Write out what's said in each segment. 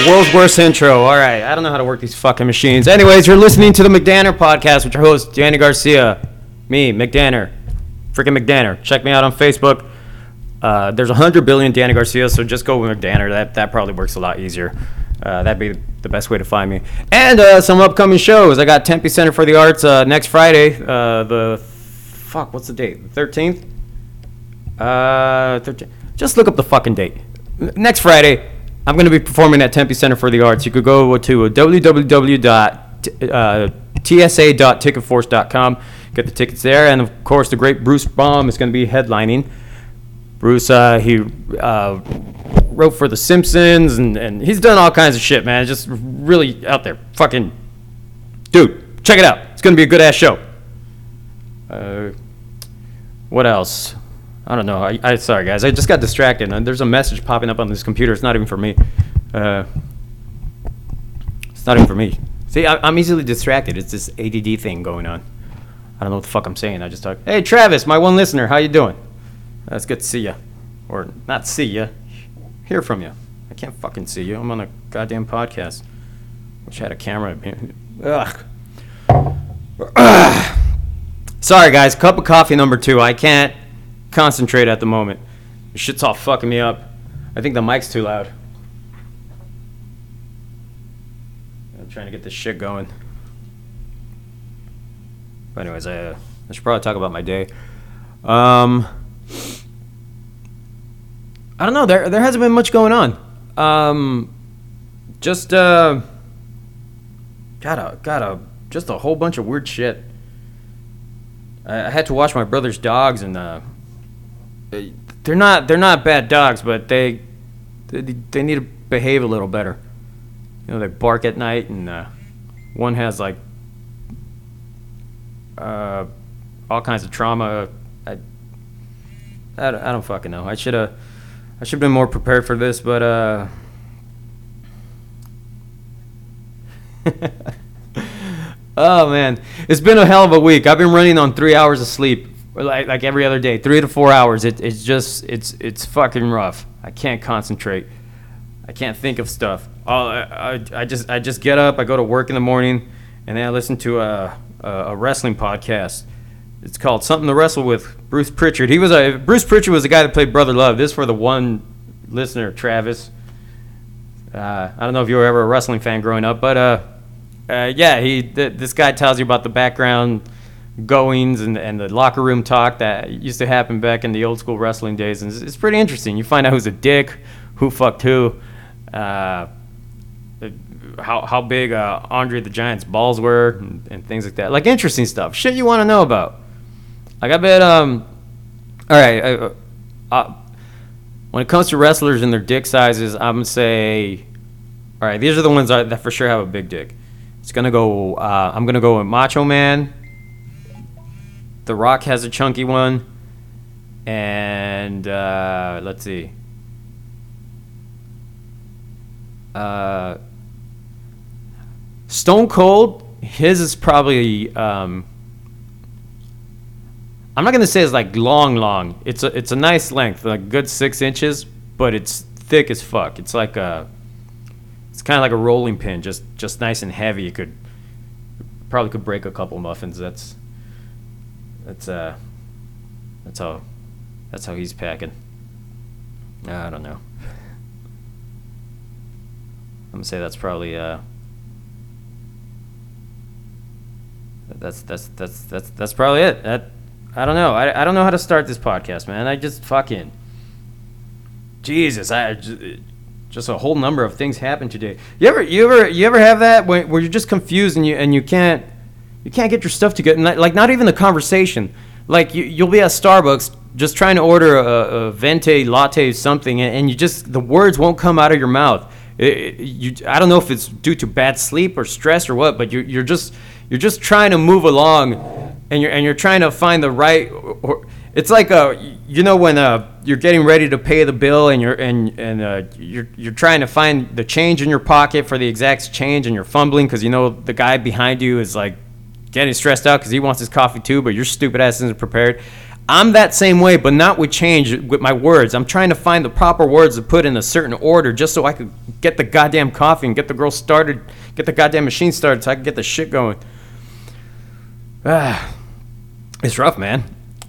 The world's worst intro. All right, I don't know how to work these fucking machines. Anyways, you're listening to the McDanner podcast with your host Danny Garcia, me, McDanner, freaking McDanner. Check me out on Facebook. Uh, there's a hundred billion Danny Garcia, so just go with McDanner. That that probably works a lot easier. Uh, that'd be the best way to find me. And uh, some upcoming shows. I got Tempe Center for the Arts uh, next Friday. Uh, the fuck, what's the date? Thirteenth. Uh, 13th. Just look up the fucking date. Next Friday, I'm going to be performing at Tempe Center for the Arts. You could go to www.tsa.ticketforce.com, get the tickets there, and of course, the great Bruce Baum is going to be headlining. Bruce, uh, he uh, wrote for The Simpsons, and, and he's done all kinds of shit, man. Just really out there. Fucking dude, check it out. It's going to be a good ass show. Uh, what else? I don't know. I, I sorry guys. I just got distracted. And there's a message popping up on this computer. It's not even for me. Uh, it's not even for me. See, I, I'm easily distracted. It's this ADD thing going on. I don't know what the fuck I'm saying. I just talk. Hey, Travis, my one listener. How you doing? That's good to see you, or not see you, hear from you. I can't fucking see you. I'm on a goddamn podcast. Wish I had a camera. Ugh. Sorry, guys. Cup of coffee number two. I can't concentrate at the moment. Shit's all fucking me up. I think the mic's too loud. I'm trying to get this shit going. But anyways, I, uh, I should probably talk about my day. Um, I don't know. There there hasn't been much going on. Um, just uh, got a got a just a whole bunch of weird shit. I, I had to watch my brother's dogs, and uh, they're not they're not bad dogs, but they they, they need to behave a little better. You know, they bark at night, and uh, one has like uh, all kinds of trauma. I, I, don't- I don't fucking know. I should have I should have been more prepared for this, but uh. oh man, it's been a hell of a week. I've been running on three hours of sleep, like like every other day, three to four hours. It, it's just it's it's fucking rough. I can't concentrate. I can't think of stuff. All, I, I, I just I just get up. I go to work in the morning, and then I listen to a a, wrestling podcast. It's called Something to Wrestle with. Bruce Prichard. He was a Bruce Prichard was the guy that played Brother Love. This for the one listener, Travis. Uh, I don't know if you were ever a wrestling fan growing up, but uh, uh, yeah, he th- this guy tells you about the background goings and, and the locker room talk that used to happen back in the old school wrestling days, and it's, it's pretty interesting. You find out who's a dick, who fucked who, uh, how how big uh, Andre the Giant's balls were, and, and things like that. Like interesting stuff, shit you want to know about. Like I bet, um, all right, I, uh, uh, when it comes to wrestlers and their dick sizes, I'm gonna say, all right, these are the ones that, that for sure have a big dick. It's gonna go. Uh, I'm gonna go with Macho Man. The Rock has a chunky one, and uh, let's see. Uh, Stone Cold, his is probably. Um, I'm not gonna say it's like long, long. It's a it's a nice length, like good six inches, but it's thick as fuck. It's like a, it's kind of like a rolling pin, just just nice and heavy. You could probably could break a couple muffins. That's that's uh that's how that's how he's packing. I don't know. I'm gonna say that's probably uh. That's that's that's that's that's probably it. That I don't know. I, I don't know how to start this podcast, man. I just fucking Jesus. I just, just a whole number of things happened today. You ever you ever you ever have that where you're just confused and you and you can't you can't get your stuff together. Like not even the conversation. Like you you'll be at Starbucks just trying to order a, a venti latte something and, and you just the words won't come out of your mouth. It, it- you I don't know if it's due to bad sleep or stress or what, but you're you're just you're just trying to move along and you're and you're trying to find the right or it's like uh you know when uh you're getting ready to pay the bill and you're and and uh you're you're trying to find the change in your pocket for the exact change and you're fumbling because you know the guy behind you is like getting stressed out because he wants his coffee too but your stupid ass isn't prepared I'm that same way, but not with change with my words. I'm trying to find the proper words to put in a certain order just so I could get the goddamn coffee and get the girl started, get the goddamn machine started so I can get the shit going. Ah, it's rough, man.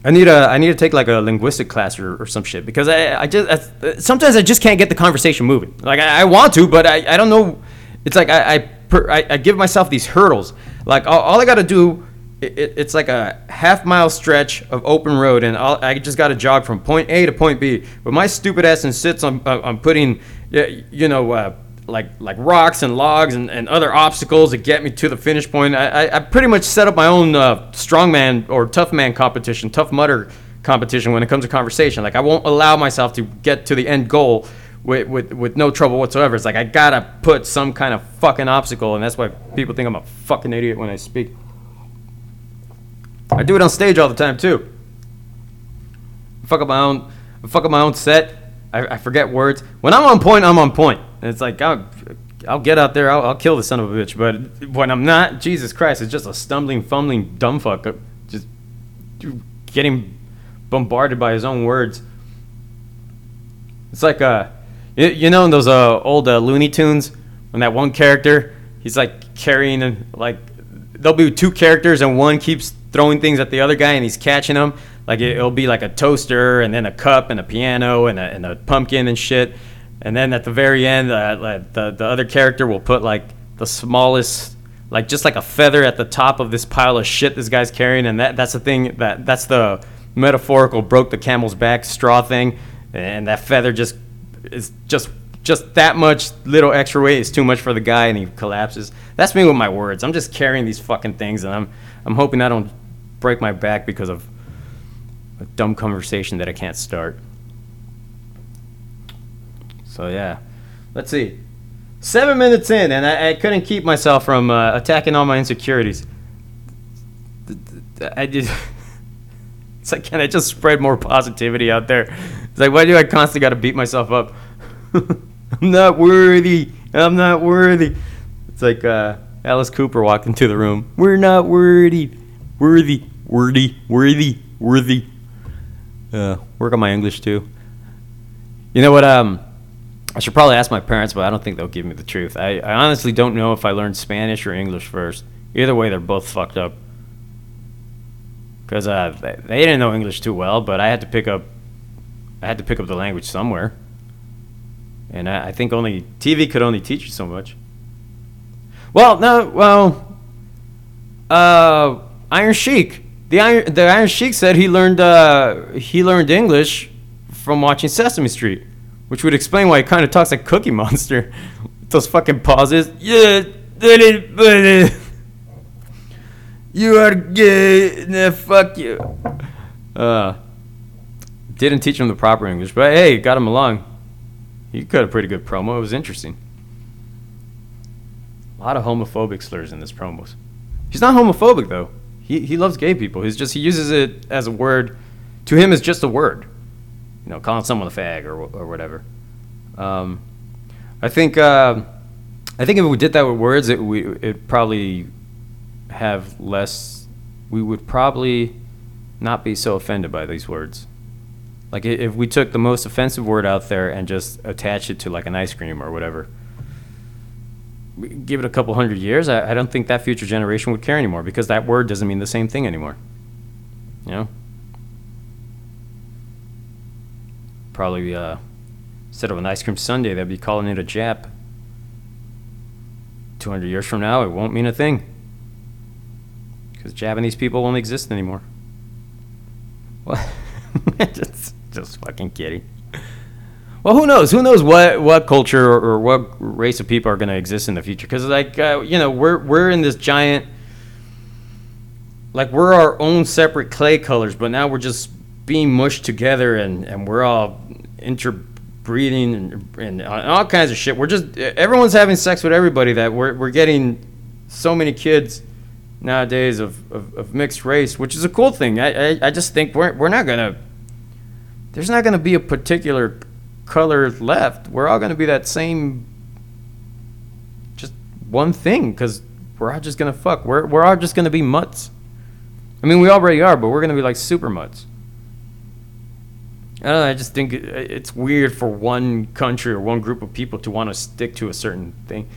I need a I need to take like a linguistic class or, or some shit because I I just I, sometimes I just can't get the conversation moving. Like I, I want to, but I, I don't know. It's like I I, per, I, I give myself these hurdles. Like all, all I got to do it, it's like a half mile stretch of open road, and I'll, i just got to jog from point A to point B. But my stupid ass insists on, uh, on putting, you know, uh, like like rocks and logs and, and other obstacles to get me to the finish point. I, I, I pretty much set up my own uh, strongman or tough man competition, tough mudder competition when it comes to conversation. Like I won't allow myself to get to the end goal with, with, with no trouble whatsoever. It's like I gotta put some kind of fucking obstacle, and that's why people think I'm a fucking idiot when I speak. I do it on stage all the time too. I fuck up my own, I fuck up my own set. I, I forget words. When I'm on point, I'm on point. And it's like I'll, I'll get out there. I'll, I'll kill the son of a bitch. But when I'm not, Jesus Christ, it's just a stumbling, fumbling dumb fuck. Just getting bombarded by his own words. It's like uh, you, you know in those uh old uh, Looney Tunes when that one character he's like carrying like there'll be two characters and one keeps throwing things at the other guy and he's catching them. Like it, will be like a toaster and then a cup and a piano and a, and a pumpkin and shit. And then at the very end, uh, the the other character will put like the smallest, like just like a feather at the top of this pile of shit this guy's carrying. And that that's the thing that that's the metaphorical broke the camel's back straw thing. And that feather just is just just that much little extra weight is too much for the guy and he collapses. That's me with my words. I'm just carrying these fucking things and I'm I'm hoping I don't break my back because of a dumb conversation that I can't start. So yeah, let's see. Seven minutes in, and I, I couldn't keep myself from uh, attacking all my insecurities. I just, it's like, can I just spread more positivity out there? It's like, why do I constantly got to beat myself up? I'm not worthy. I'm not worthy. It's like uh, Alice Cooper walked into the room. We're not worthy. Worthy worthy, worthy, worthy. Uh, work on my English too. You know what? Um, I should probably ask my parents, but I don't think they'll give me the truth. I, I honestly don't know if I learned Spanish or English first. Either way, they're both fucked up. Because uh, they didn't know English too well, but I had to pick up, I had to pick up the language somewhere. And I, I think only TV could only teach you so much. Well, no, well, uh, Iron Sheik the Iron the Iron Sheik said he learned uh, he learned English from watching Sesame Street, which would explain why he kind of talks like Cookie Monster. Those fucking pauses. Yeah, you are gay. Nah, fuck you. Uh, didn't teach him the proper English, but hey, got him along. He cut a pretty good promo. It was interesting. A lot of homophobic slurs in this promos. He's not homophobic though he, he loves gay people. He's just he uses it as a word. To him, it's just a word. You know, calling someone a fag or or whatever. Um, I think uh, I think if we did that with words, it we it probably have less. We would probably not be so offended by these words. Like if we took the most offensive word out there and just attach it to like an ice cream or whatever give it a couple hundred years, I, I don't think that future generation would care anymore because that word doesn't mean the same thing anymore. You know? Probably uh, instead of an ice cream sundae, they'd be calling it a Jap. 200 years from now, it won't mean a thing. Because Japanese people won't exist anymore. What? just, just fucking kidding. Well, who knows? Who knows what what culture or, what race of people are going to exist in the future? Because like uh, you know, we're we're in this giant, like we're our own separate clay colors, but now we're just being mushed together, and and we're all interbreeding and, and all kinds of shit. We're just everyone's having sex with everybody. That we're we're getting so many kids nowadays of, of, of mixed race, which is a cool thing. I, I, I just think we're we're not gonna. There's not gonna be a particular color left, we're all going to be that same, just one thing because we're all just going to fuck. We're, we're all just going to be mutts. I mean, we already are, but we're going to be like super mutts. I don't know. I just think it's weird for one country or one group of people to want to stick to a certain thing.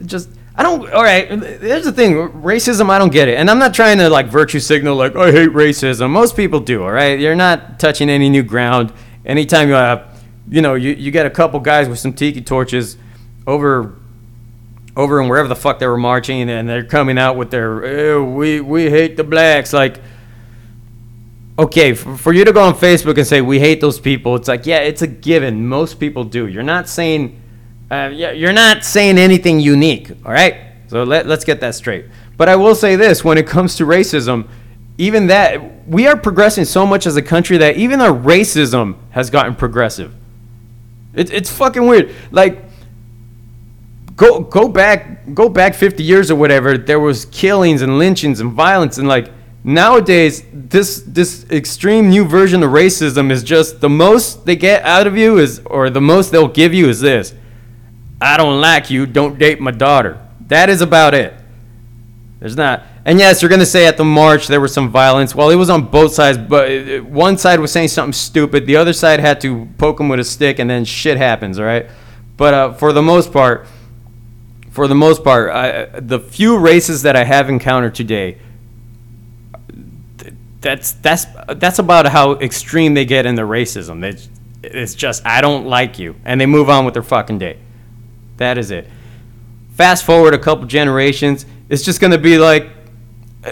It just I don't. All right, here's the thing: racism. I don't get it, and I'm not trying to like virtue signal like I hate racism. Most people do. All right, you're not touching any new ground. Anytime you have, you know, you, you get a couple guys with some tiki torches over over and wherever the fuck they were marching, and they're coming out with their we we hate the blacks like okay, for, for you to go on Facebook and say we hate those people, it's like yeah, it's a given. Most people do. You're not saying, uh, you're not saying anything unique. All right, so let, let's get that straight. But I will say this: when it comes to racism, even that we are progressing so much as a country that even our racism has gotten progressive. It, it's fucking weird. Like go go back go back 50 years or whatever there was killings and lynchings and violence and like nowadays this this extreme new version of racism is just the most they get out of you is or the most they'll give you is this i don't like you don't date my daughter. That is about it. There's not. And yes you're going to say at the march there was some violence. Well it was on both sides but it- one side was saying something stupid. The other side had to poke them with a stick and then shit happens all right? But uh, for the most part for the most part, I, the few races that I have encountered today, that's that's that's about how extreme they get in their racism. It's, it's just I don't like you, and they move on with their fucking day. That is it. Fast forward a couple generations, it's just gonna be like uh,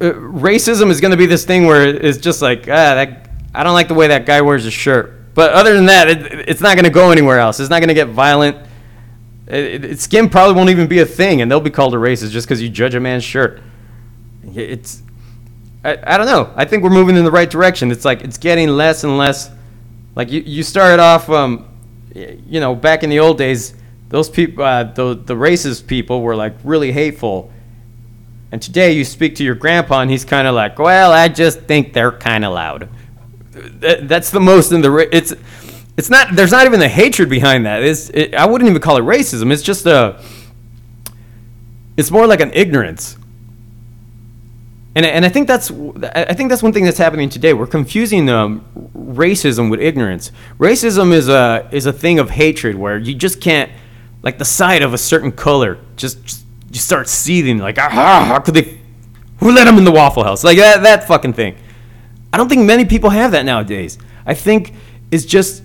uh, racism is gonna be this thing where it's just like ah that I don't like the way that guy wears his shirt. But other than that, it, it's not gonna go anywhere else. It's not gonna get violent it, it, skin probably won't even be a thing, and they'll be called a racist just because you judge a man's shirt. It's, I, I don't know. I think we're moving in the right direction. It's like it's getting less and less. Like you, you started off, um, you know, back in the old days, those people, uh, the the racist people were like really hateful. And today you speak to your grandpa, and he's kind of like, well, I just think they're kind of loud. That, that's the most in the. It's it's not there's not even the hatred behind that it's it, i wouldn't even call it racism it's just a it's more like an ignorance and, and i think that's i think that's one thing that's happening today we're confusing um, racism with ignorance racism is a is a thing of hatred where you just can't like the sight of a certain color just, just you start seething like ah how could they who let them in the waffle house? Like that that fucking thing. I don't think many people have that nowadays. I think it's just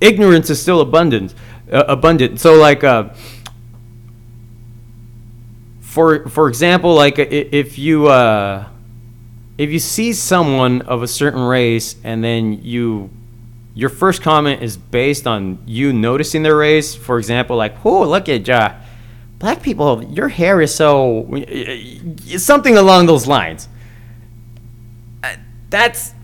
ignorance is still abundant uh, abundant. So like uh, for for example like if you uh, if you see someone of a certain race and then you your first comment is based on you noticing their race. For example like oh look at ja black people your hair is so something along those lines. Uh, that's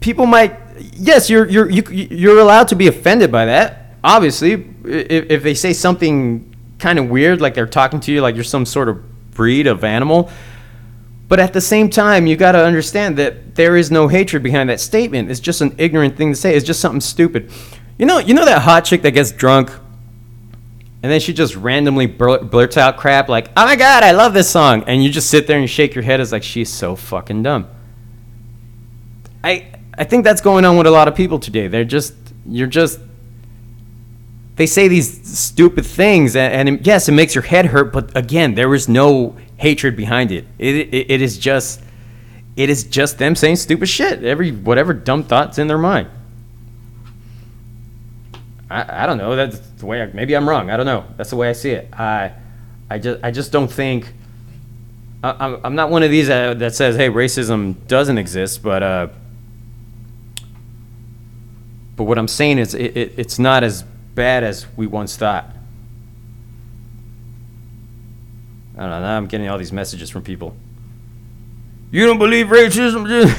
people might yes you're you're you, you're allowed to be offended by that. Obviously if, if they say something kind of weird like they're talking to you like you're some sort of breed of animal but at the same time you got to understand that there is no hatred behind that statement. It's just an ignorant thing to say. It's just something stupid. You know you know that hot chick that gets drunk and then she just randomly blur- blurts out crap like oh my god i love this song and you just sit there and you shake your head as like she's so fucking dumb. I I think that's going on with a lot of people today. They're just you're just they say these stupid things and, and yes, it makes your head hurt, but again, there is no hatred behind it. It, it. it is just it is just them saying stupid shit. Every whatever dumb thoughts in their mind. I, I don't know. That's the way. I, maybe I'm wrong. I don't know. That's the way I see it. I I just I just don't think. I, I'm not one of these uh, that says, "Hey, racism doesn't exist," but uh, but what I'm saying is, it, it, it's not as bad as we once thought. I don't know. Now I'm getting all these messages from people. You don't believe racism?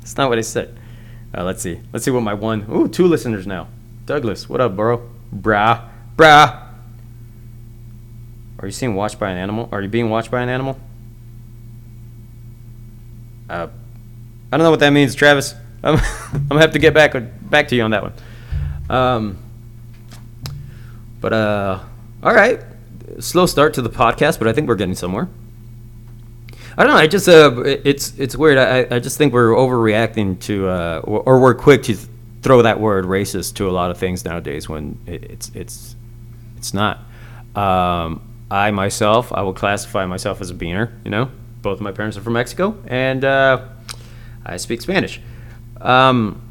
That's not what I said. Uh, let's see. Let's see what my one. Ooh, two listeners now. Douglas, what up, bro? Brah, brah. Are you seeing watched by an animal? Are you being watched by an animal? Uh, I don't know what that means, Travis. I'm, I'm gonna have to get back back to you on that one. Um, but uh, all right, slow start to the podcast, but I think we're getting somewhere. I don't know. I just uh, it's it's weird. I I just think we're overreacting to uh, or, we're quick to throw that word racist to a lot of things nowadays when it's it's it's not. Um, I myself, I will classify myself as a beaner. You know, both of my parents are from Mexico, and uh, I speak Spanish. Um,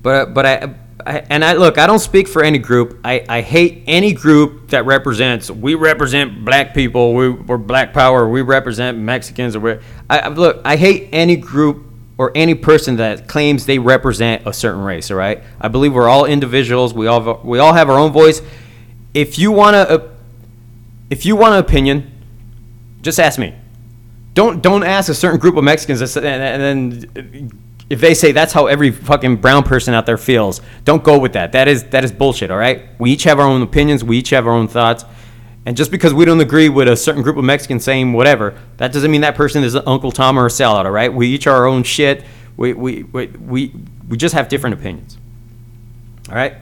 but but I, I and I look. I don't speak for any group. I, I hate any group that represents. We represent black people. We, we're black power. We represent Mexicans. Or we're, I, I look. I hate any group or any person that claims they represent a certain race. All right. I believe we're all individuals. We all we all have our own voice. If you want to, if you want an opinion, just ask me. Don't don't ask a certain group of Mexicans and then if they say that's how every fucking brown person out there feels, don't go with that. That is that is bullshit. All right. We each have our own opinions. We each have our own thoughts. And just because we don't agree with a certain group of Mexicans saying whatever, that doesn't mean that person is Uncle Tom or a sellout. All right. We each are our own shit. We we we we, we just have different opinions. All right.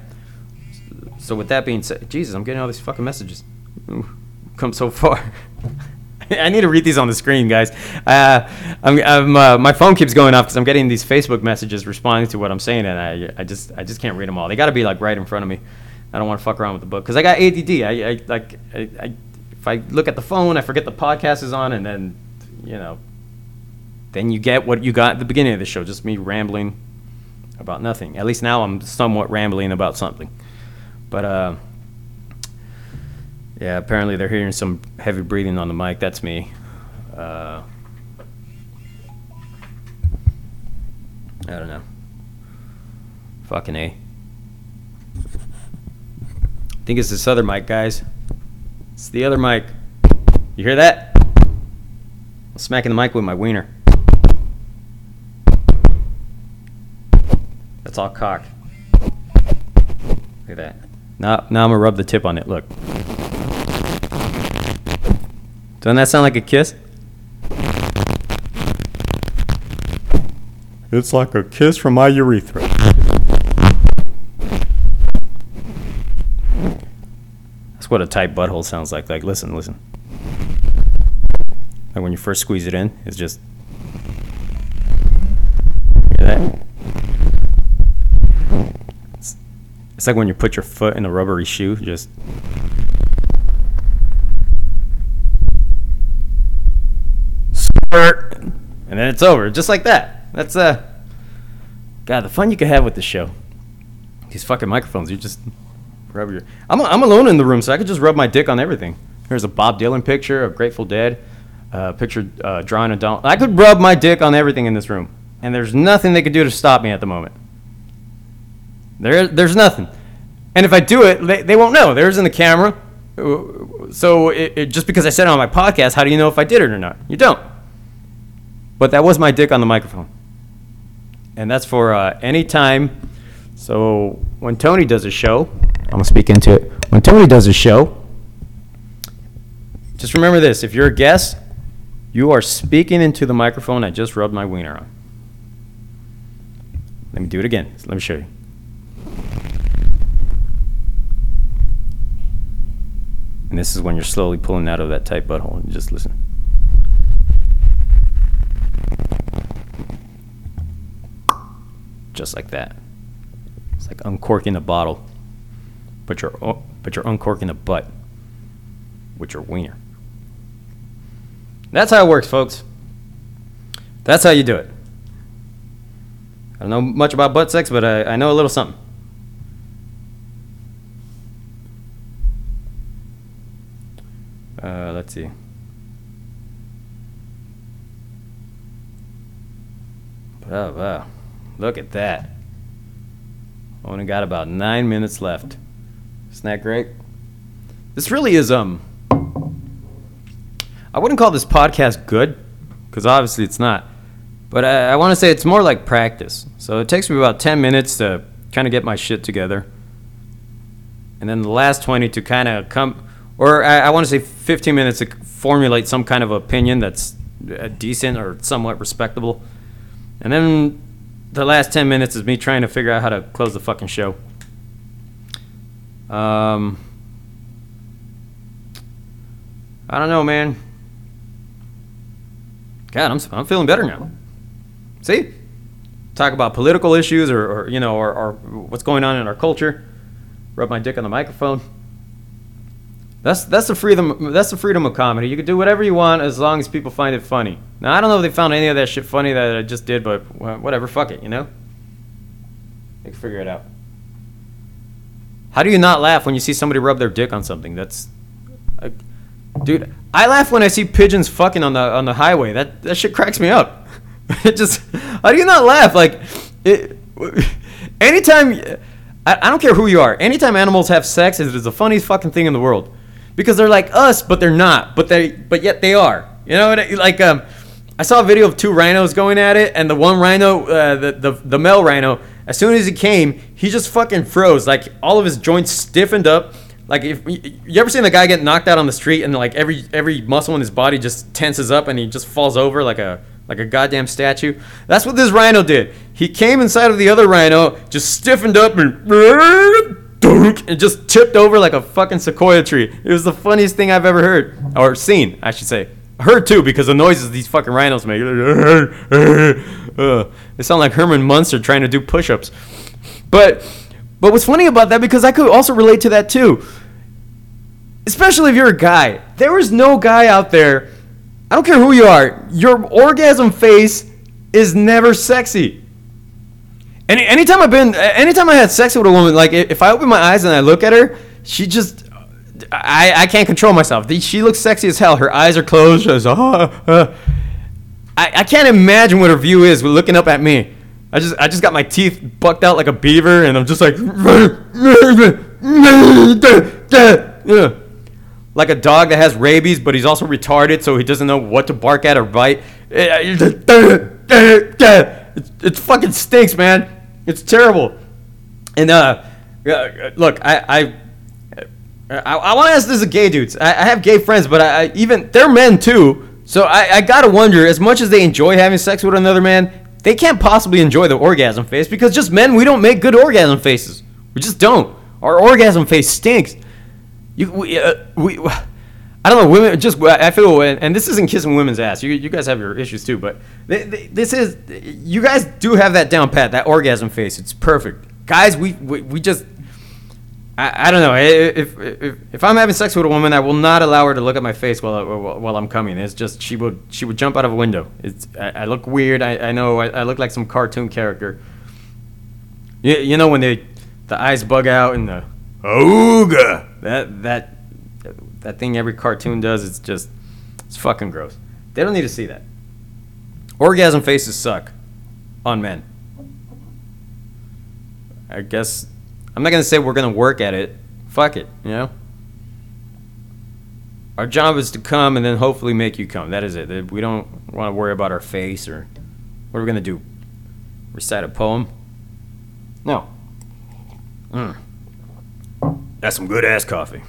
So with that being said, Jesus, I'm getting all these fucking messages. Ooh, come so far. I need to read these on the screen, guys. Uh, I'm, I'm uh, my phone keeps going off because I'm getting these Facebook messages responding to what I'm saying, and I, I just, I just can't read them all. They got to be like right in front of me. I don't want to fuck around with the book because I got ADD. I, I like, I, I, if I look at the phone, I forget the podcast is on, and then, you know, then you get what you got at the beginning of the show, just me rambling about nothing. At least now I'm somewhat rambling about something, but. uh yeah, apparently they're hearing some heavy breathing on the mic. That's me. Uh, I don't know. Fucking A. I think it's this other mic, guys. It's the other mic. You hear that? I'm smacking the mic with my wiener. That's all cock. Look at that. Now, now I'm gonna rub the tip on it. Look. Doesn't that sound like a kiss? It's like a kiss from my urethra. That's what a tight butthole sounds like. Like, listen, listen. Like when you first squeeze it in, it's just. Hear that? It's, it's like when you put your foot in a rubbery shoe, just. And then it's over, just like that. That's uh, God, the fun you could have with the show. These fucking microphones, you just rub your. I'm I'm alone in the room, so I could just rub my dick on everything. Here's a Bob Dylan picture, a Grateful Dead uh, picture uh, drawing a doll. I could rub my dick on everything in this room, and there's nothing they could do to stop me at the moment. There, there's nothing. And if I do it, they, they won't know. There's in the camera. So it, it, just because I said it on my podcast, how do you know if I did it or not? You don't. But that was my dick on the microphone. And that's for uh, any time. So when Tony does a show, I'm going to speak into it. When Tony does a show, just remember this if you're a guest, you are speaking into the microphone I just rubbed my wiener on. Let me do it again. Let me show you. And this is when you're slowly pulling out of that tight butthole. And just listen. Just like that. It's like uncorking a bottle, but you're but you're uncorking a butt with your wiener. That's how it works, folks. That's how you do it. I don't know much about butt sex, but I, I know a little something. Uh, let's see. Wow. Look at that. Only got about nine minutes left. Isn't that great? This really is um. I wouldn't call this podcast good, because obviously it's not. But I, I want to say it's more like practice. So it takes me about ten minutes to kind of get my shit together, and then the last twenty to kind of come, or I, I want to say fifteen minutes to formulate some kind of opinion that's uh, decent or somewhat respectable, and then the last 10 minutes is me trying to figure out how to close the fucking show. Um, I don't know, man. God, I'm, I'm feeling better now. See? Talk about political issues or, or you know, or, or what's going on in our culture. Rub my dick on the microphone. That's that's the freedom. That's the freedom of comedy. You can do whatever you want as long as people find it funny. Now I don't know if they found any of that shit funny that I just did, but whatever. Fuck it, you know. They can figure it out. How do you not laugh when you see somebody rub their dick on something? That's, like, dude. I laugh when I see pigeons fucking on the on the highway. That that shit cracks me up. it just. How do you not laugh? Like, it. Anytime. I, I don't care who you are. Anytime animals have sex, it is the funniest fucking thing in the world because they're like us, but they're not. But they, but yet they are. You know, like um, I saw a video of two rhinos going at it, and the one rhino, uh, the, the the male rhino, as soon as he came, he just fucking froze. Like all of his joints stiffened up. Like if you ever seen the guy get knocked out on the street, and like every every muscle in his body just tenses up, and he just falls over like a like a goddamn statue. That's what this rhino did. He came inside of the other rhino, just stiffened up and dunk, and just tipped over like a fucking sequoia tree. It was the funniest thing I've ever heard or seen, I should say. Heard too because the noises these fucking rhinos make. Uh, they sound like Herman Munster trying to do push-ups. But but what's funny about that because I could also relate to that too. Especially if you're a guy. There is no guy out there. I don't care who you are. Your orgasm face is never sexy. Any anytime I've been, anytime I had sex with a woman, like if I open my eyes and I look at her, she just, I, I can't control myself. She looks sexy as hell. Her eyes are closed. She's, uh, uh. I, I can't imagine what her view is looking up at me. I just I just got my teeth bucked out like a beaver, and I'm just like, like a dog that has rabies, but he's also retarded, so he doesn't know what to bark at or bite. It, it fucking stinks, man. It's terrible. And uh, look, I I I, I want to ask this to gay dudes. I, I have gay friends, but I, I, even they're men too. So I, I gotta wonder, as much as they enjoy having sex with another man, they can't possibly enjoy the orgasm face because just men, we don't make good orgasm faces. We just don't. Our orgasm face stinks. You we, uh, we I don't know, women just I feel and this isn't kissing women's ass. You, you guys have your issues too, but this is you guys do have that down pat, that orgasm face. It's perfect, guys. We we, we just I, I don't know if, if if I'm having sex with a woman, I will not allow her to look at my face while while I'm coming. It's just she would she would jump out of a window. It's I, I look weird. I, I know I, I look like some cartoon character. You, you know when they the eyes bug out and the ooga that that that thing every cartoon does. It's just it's fucking gross. They don't need to see that. Orgasm faces suck on men. I guess I'm not gonna say we're gonna work at it. Fuck it, you know. Our job is to come and then hopefully make you come. That is it. We don't want to worry about our face or what are we gonna do? Recite a poem? No. Mm. That's some good ass coffee.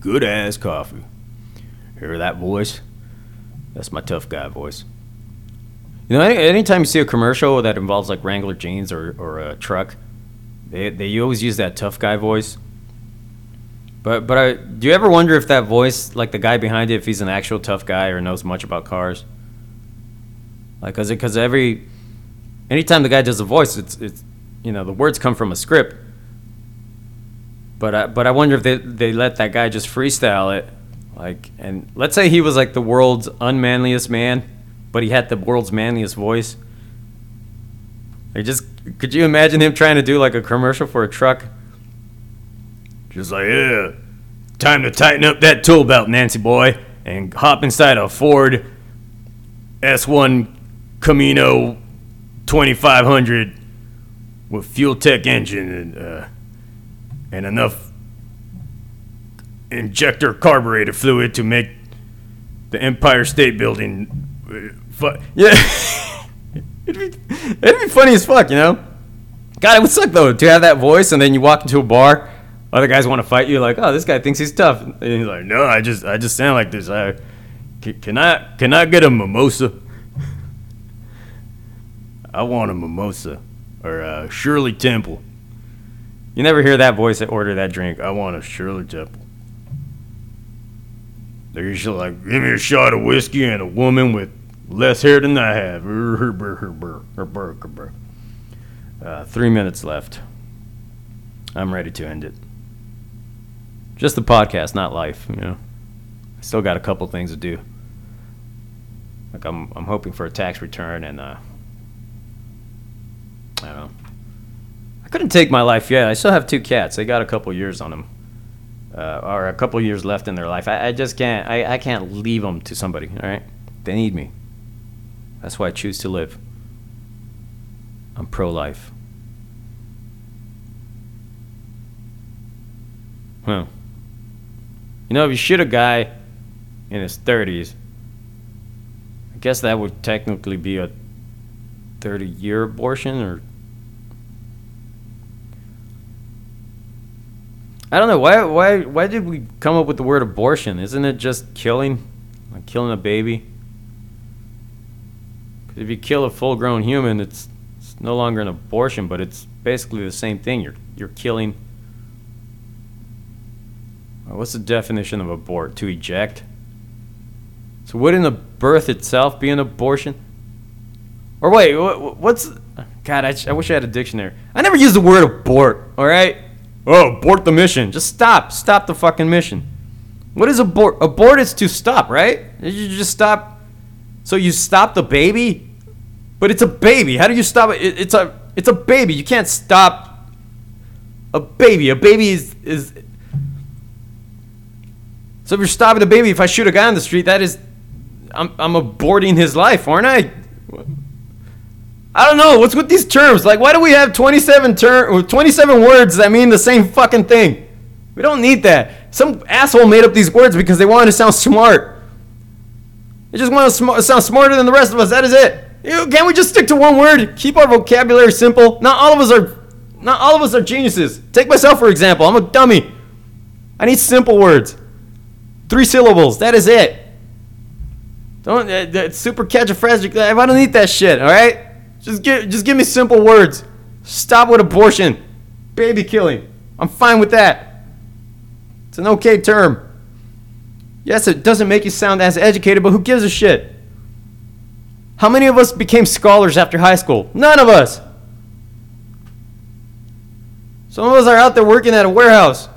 Good ass coffee. Hear that voice? That's my tough guy voice. You know, any, anytime you see a commercial that involves like Wrangler jeans or, or a truck, they, they always use that tough guy voice. But but I, do you ever wonder if that voice, like the guy behind it, if he's an actual tough guy or knows much about cars? Like, cause because every anytime the guy does a voice, it's it's you know the words come from a script. But I, but I wonder if they they let that guy just freestyle it, like and let's say he was like the world's unmanliest man, but he had the world's manliest voice. Like just could you imagine him trying to do like a commercial for a truck? Just like yeah, time to tighten up that tool belt, Nancy boy, and hop inside a Ford S1 Camino 2500 with fuel tech engine and. Uh, and enough injector carburetor fluid to make the Empire State Building. Uh, fu- yeah, it'd, be, it'd be funny as fuck, you know. God, it would suck though to have that voice, and then you walk into a bar, other guys want to fight you, like, oh, this guy thinks he's tough, and he's like, no, I just, I just sound like this. I, can, can I, can I get a mimosa? I want a mimosa or a Shirley Temple. You never hear that voice that order that drink. I want a Shirley Temple. They're usually like, give me a shot of whiskey and a woman with Less hair than I have. Uh, three minutes left. I'm ready to end it. Just the podcast, not life. You know, I still got a couple things to do. Like I'm, I'm hoping for a tax return, and uh, I don't know. I couldn't take my life yet. I still have two cats. They got a couple years on them, uh, or a couple years left in their life. I, I just can't. I, I can't leave them to somebody. All right, they need me. That's why I choose to live. I'm pro-life. Huh. You know, if you shoot a guy in his 30s, I guess that would technically be a 30 year abortion or. I don't know why why why did we come up with the word abortion? Isn't it just killing, like killing a baby? 'Cause if you kill a full-grown human, it's, it's no longer an abortion, but it's basically the same thing. You're you're killing uh, What's the definition of abort? To eject? So wouldn't the birth itself be an abortion? Or wait, what's... God, I, I wish I had a dictionary. I never used the word abort, all right? Oh, abort the mission. Just stop. Stop the fucking mission. What is abort? Abort is to stop, right? You just stop... So you stop the baby? But it's a baby. How do you stop it? it it's a it's a baby. You can't stop a baby. A baby is is so if you're stopping a baby, if I shoot a guy on the street, that is, I'm, I'm aborting his life, aren't I? I don't know. What's with these terms? Like, why do we have 27 term, 27 words that mean the same fucking thing? We don't need that. Some asshole made up these words because they wanted to sound smart. They just want to sm- sound smarter than the rest of us. That is it. Can't we just stick to one word? Keep our vocabulary simple. Not all of us are, not all of us are geniuses. Take myself for example. I'm a dummy. I need simple words. Three syllables. That is it. Don't uh, super catch-a-phrastic. I don't need that shit. All right. Just give just give me simple words. Stop with abortion, baby killing. I'm fine with that. It's an okay term. Yes, it doesn't make you sound as educated, but who gives a shit? How many of us became scholars after high school? None of us. Some of us are out there working at a warehouse,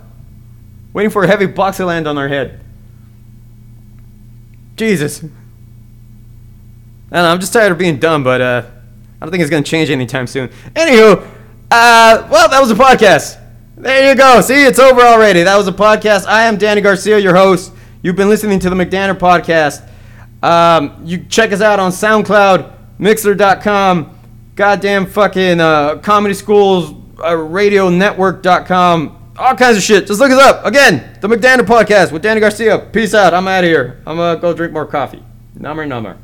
waiting for a heavy box to land on our head. Jesus. I know, I'm just tired of being dumb, but uh, I don't think it's going to change anytime soon. Anywho, uh, well, that was a podcast. There you go. See, it's over already. That was a podcast. I am Danny Garcia, your host. You've been listening to the McDanner podcast. Um, you check us out on SoundCloud, Mixer.com, goddamn fucking uh, Comedy Schools, uh, Radio Network.com, all kinds of shit. Just look us up. Again, the McDanner podcast with Danny Garcia. Peace out. I'm out of here. I'm gonna go drink more coffee. Number number.